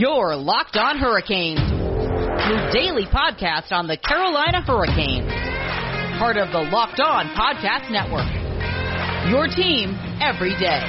Your Locked On Hurricanes, your daily podcast on the Carolina Hurricanes, part of the Locked On Podcast Network. Your team every day.